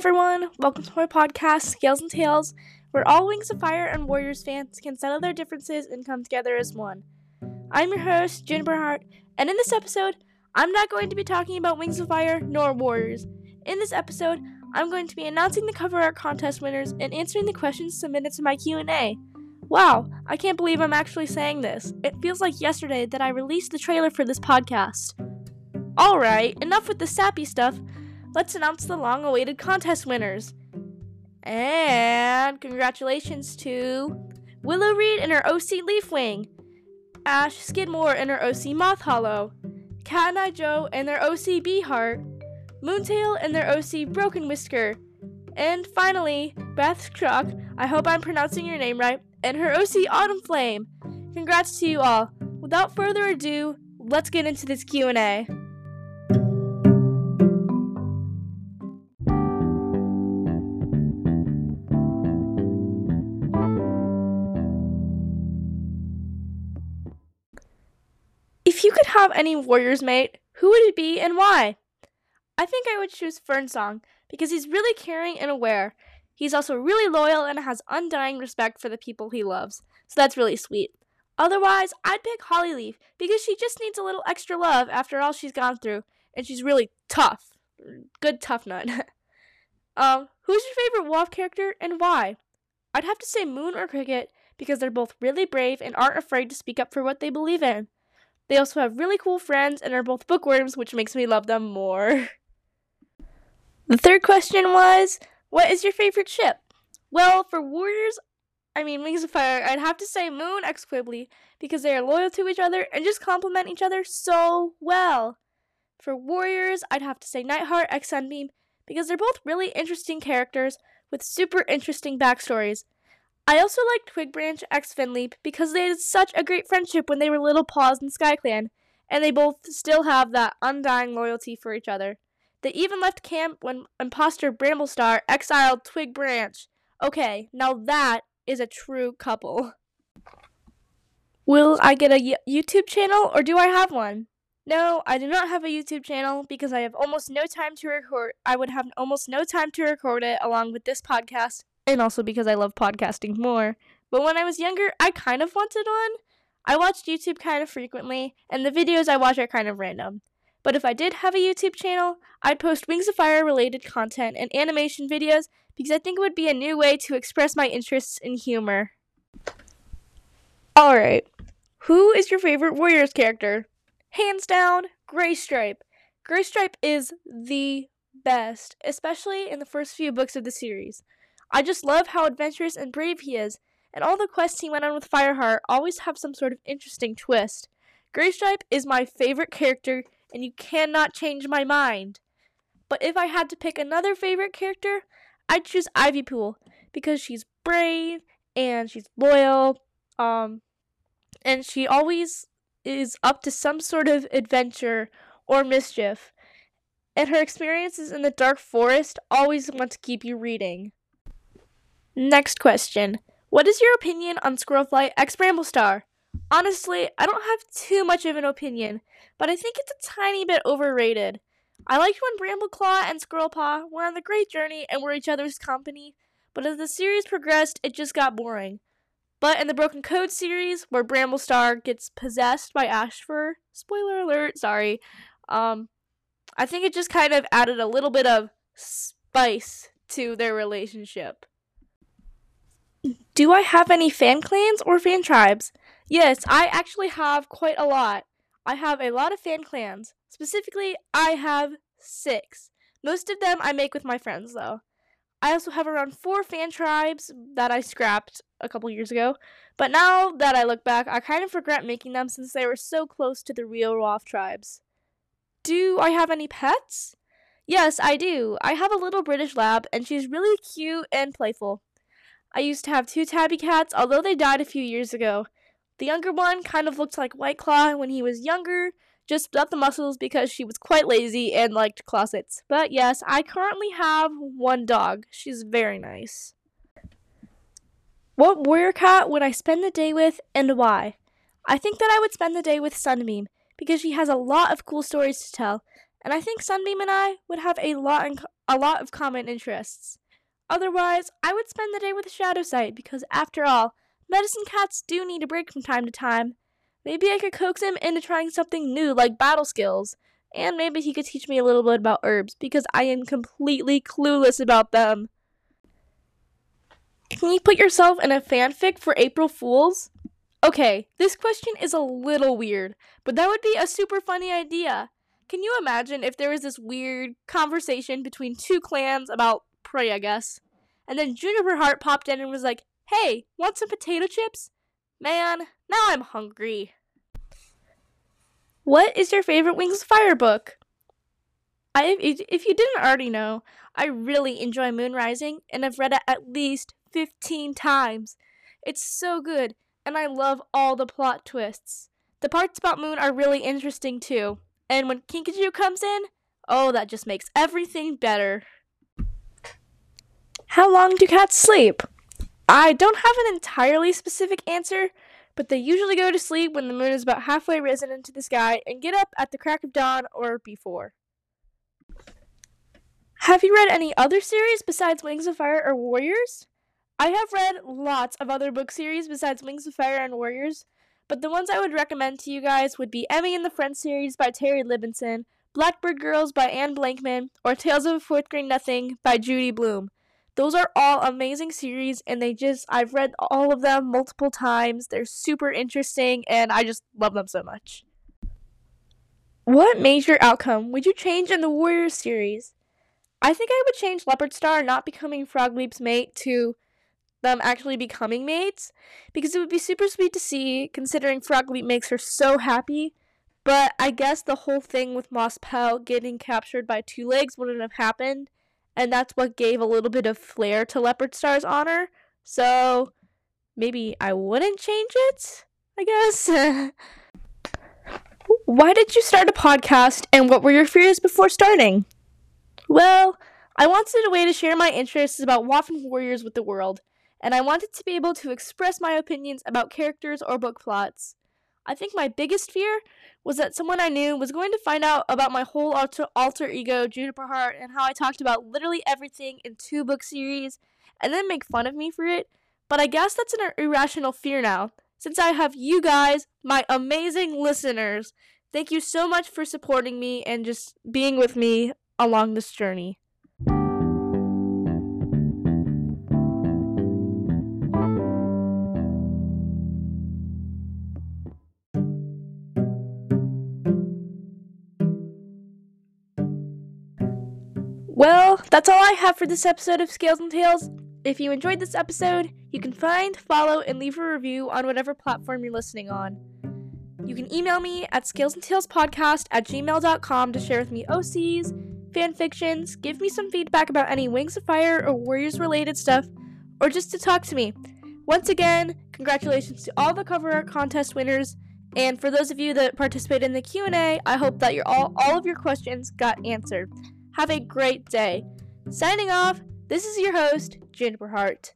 Everyone, welcome to my podcast, Scales and Tails, where all Wings of Fire and Warriors fans can settle their differences and come together as one. I'm your host, Jen Hart, and in this episode, I'm not going to be talking about Wings of Fire nor Warriors. In this episode, I'm going to be announcing the cover art contest winners and answering the questions submitted to my Q&A. Wow, I can't believe I'm actually saying this. It feels like yesterday that I released the trailer for this podcast. Alright, enough with the sappy stuff let's announce the long awaited contest winners. And congratulations to Willow Reed and her OC Leafwing, Ash Skidmore and her OC Moth Hollow, Cat and I Joe and their OC Beeheart, Moontail and their OC Broken Whisker, and finally, Beth Truck, I hope I'm pronouncing your name right, and her OC Autumn Flame. Congrats to you all. Without further ado, let's get into this Q&A. If you could have any warriors mate, who would it be and why? I think I would choose Fernsong because he's really caring and aware. He's also really loyal and has undying respect for the people he loves, so that's really sweet. Otherwise, I'd pick Hollyleaf because she just needs a little extra love after all she's gone through, and she's really tough. Good tough nut. um, who's your favorite WoF character and why? I'd have to say Moon or Cricket because they're both really brave and aren't afraid to speak up for what they believe in. They also have really cool friends and are both bookworms, which makes me love them more. The third question was What is your favorite ship? Well, for Warriors, I mean Wings of Fire, I'd have to say Moon X Qibli because they are loyal to each other and just complement each other so well. For Warriors, I'd have to say Nightheart X Sunbeam because they're both really interesting characters with super interesting backstories. I also like Twigbranch X Finleap because they had such a great friendship when they were little paws in SkyClan, and they both still have that undying loyalty for each other. They even left camp when imposter Bramblestar exiled Twigbranch. Okay, now that is a true couple. Will I get a YouTube channel or do I have one? No, I do not have a YouTube channel because I have almost no time to record. I would have almost no time to record it along with this podcast and also because I love podcasting more. But when I was younger, I kind of wanted one. I watched YouTube kind of frequently, and the videos I watch are kind of random. But if I did have a YouTube channel, I'd post Wings of Fire related content and animation videos because I think it would be a new way to express my interests in humor. Alright, who is your favorite Warriors character? Hands down, Graystripe. Graystripe is the best, especially in the first few books of the series. I just love how adventurous and brave he is, and all the quests he went on with Fireheart always have some sort of interesting twist. Graystripe is my favorite character, and you cannot change my mind. But if I had to pick another favorite character, I'd choose Ivypool because she's brave and she's loyal, um, and she always is up to some sort of adventure or mischief. And her experiences in the dark forest always want to keep you reading. Next question. What is your opinion on Squirrelflight X Bramblestar? Honestly, I don't have too much of an opinion, but I think it's a tiny bit overrated. I liked when Brambleclaw and Squirrelpaw were on the great journey and were each other's company, but as the series progressed, it just got boring. But in the Broken Code series, where Bramblestar gets possessed by Ashfur, spoiler alert, sorry, um, I think it just kind of added a little bit of spice to their relationship. Do I have any fan clans or fan tribes? Yes, I actually have quite a lot. I have a lot of fan clans. Specifically, I have six. Most of them I make with my friends, though. I also have around four fan tribes that I scrapped a couple years ago. But now that I look back, I kind of regret making them since they were so close to the real WoF tribes. Do I have any pets? Yes, I do. I have a little British lab, and she's really cute and playful. I used to have two tabby cats, although they died a few years ago. The younger one kind of looked like Whiteclaw when he was younger, just without the muscles because she was quite lazy and liked closets. But yes, I currently have one dog. She's very nice. What warrior cat would I spend the day with and why? I think that I would spend the day with Sunbeam because she has a lot of cool stories to tell, and I think Sunbeam and I would have a lot in, a lot of common interests. Otherwise, I would spend the day with Shadow Shadowsight because after all, medicine cats do need a break from time to time. Maybe I could coax him into trying something new like battle skills, and maybe he could teach me a little bit about herbs because I am completely clueless about them. Can you put yourself in a fanfic for April Fools? Okay, this question is a little weird, but that would be a super funny idea. Can you imagine if there was this weird conversation between two clans about prey, I guess, and then Juniper Heart popped in and was like, Hey, want some potato chips? Man, now I'm hungry. What is your favorite Wings of Fire book? I, if you didn't already know, I really enjoy Moon Rising and I've read it at least 15 times. It's so good, and I love all the plot twists. The parts about Moon are really interesting too, and when Kinkajou comes in, oh, that just makes everything better. How long do cats sleep? I don't have an entirely specific answer, but they usually go to sleep when the moon is about halfway risen into the sky and get up at the crack of dawn or before. Have you read any other series besides Wings of Fire or Warriors? I have read lots of other book series besides Wings of Fire and Warriors, but the ones I would recommend to you guys would be Emmie and the Friends series by Terri Libenson, Blackbird Girls by Anne Blankman, or Tales of a Fourth Grade Nothing by Judy Blume. Those are all amazing series, and they just, I've read all of them multiple times. They're super interesting, and I just love them so much. What major outcome would you change in the Warriors series? I think I would change Leopardstar not becoming Frogleap's mate to them actually becoming mates because it would be super sweet to see considering Frogleap makes her so happy. But I guess the whole thing with Mosspelt getting captured by Twolegs wouldn't have happened, and that's what gave a little bit of flair to Leopardstar's honor. So maybe I wouldn't change it, I guess. Why did you start a podcast and what were your fears before starting? Well, I wanted a way to share my interests about Waffen warriors with the world and I wanted to be able to express my opinions about characters or book plots. I think my biggest fear was that someone I knew was going to find out about my whole alter, alter ego, Juniper Heart, and how I talked about literally everything in two book series, and then make fun of me for it. But I guess that's an irrational fear now, since I have you guys, my amazing listeners. Thank you so much for supporting me and just being with me along this journey. Well, that's all I have for this episode of Scales and Tails. If you enjoyed this episode, you can find, follow, and leave a review on whatever platform you're listening on. You can email me at scalesandtailspodcast at gmail.com to share with me OCs, fanfictions, give me some feedback about any Wings of Fire or Warriors related stuff, or just to talk to me. Once again, congratulations to all the cover art contest winners, and for those of you that participated in the Q&A, I hope that your all all of your questions got answered. Have a great day. Signing off, this is your host, Juniper Heart.